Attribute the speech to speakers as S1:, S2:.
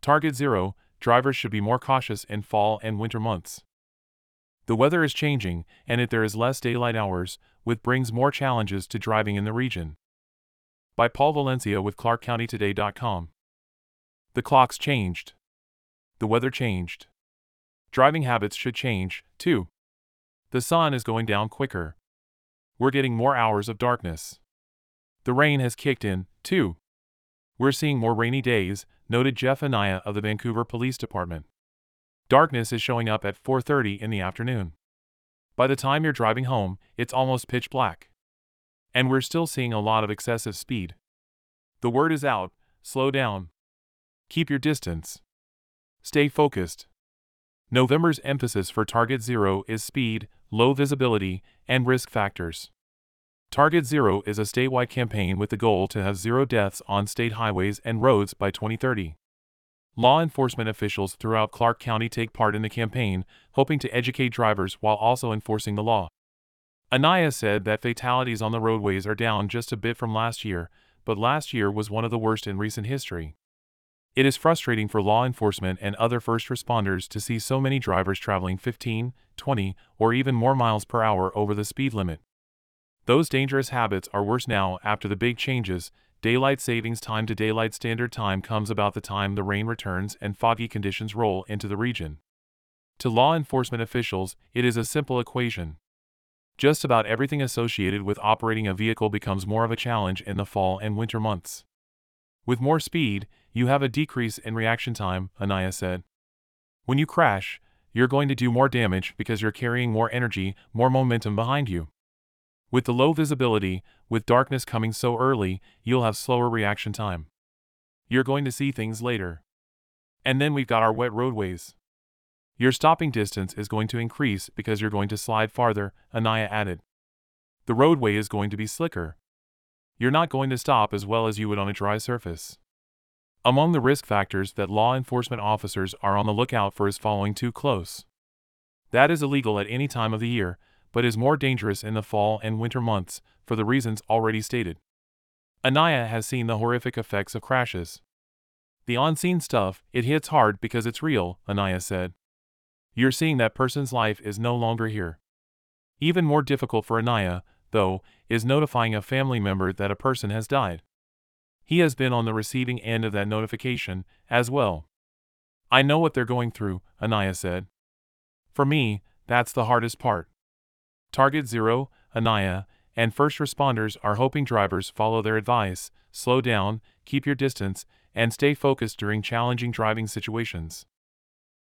S1: Target Zero drivers should be more cautious in fall and winter months. The weather is changing, and if there is less daylight hours, which brings more challenges to driving in the region. By Paul Valencia with ClarkCountyToday.com. The clocks changed. The weather changed. Driving habits should change, too. The sun is going down quicker. We're getting more hours of darkness. The rain has kicked in, too. We're seeing more rainy days, noted Jeff Anaya of the Vancouver Police Department. Darkness is showing up at 4:30 in the afternoon. By the time you're driving home, it's almost pitch black. And we're still seeing a lot of excessive speed. The word is out, slow down. Keep your distance. Stay focused. November's emphasis for Target Zero is speed, low visibility, and risk factors. Target Zero is a statewide campaign with the goal to have zero deaths on state highways and roads by 2030. Law enforcement officials throughout Clark County take part in the campaign, hoping to educate drivers while also enforcing the law. Anaya said that fatalities on the roadways are down just a bit from last year, but last year was one of the worst in recent history. It is frustrating for law enforcement and other first responders to see so many drivers traveling 15, 20, or even more miles per hour over the speed limit. Those dangerous habits are worse now after the big changes. Daylight savings time to daylight standard time comes about the time the rain returns and foggy conditions roll into the region. To law enforcement officials, it is a simple equation. Just about everything associated with operating a vehicle becomes more of a challenge in the fall and winter months. With more speed, you have a decrease in reaction time, Anaya said. When you crash, you're going to do more damage because you're carrying more energy, more momentum behind you. With the low visibility, with darkness coming so early, you'll have slower reaction time. You're going to see things later. And then we've got our wet roadways. Your stopping distance is going to increase because you're going to slide farther, Anaya added. The roadway is going to be slicker. You're not going to stop as well as you would on a dry surface. Among the risk factors that law enforcement officers are on the lookout for is following too close. That is illegal at any time of the year, but is more dangerous in the fall and winter months for the reasons already stated. Anaya has seen the horrific effects of crashes. The on scene stuff, it hits hard because it's real, Anaya said. You're seeing that person's life is no longer here. Even more difficult for Anaya, though, is notifying a family member that a person has died. He has been on the receiving end of that notification, as well. I know what they're going through, Anaya said. For me, that's the hardest part. Target Zero, Anaya, and first responders are hoping drivers follow their advice, slow down, keep your distance, and stay focused during challenging driving situations.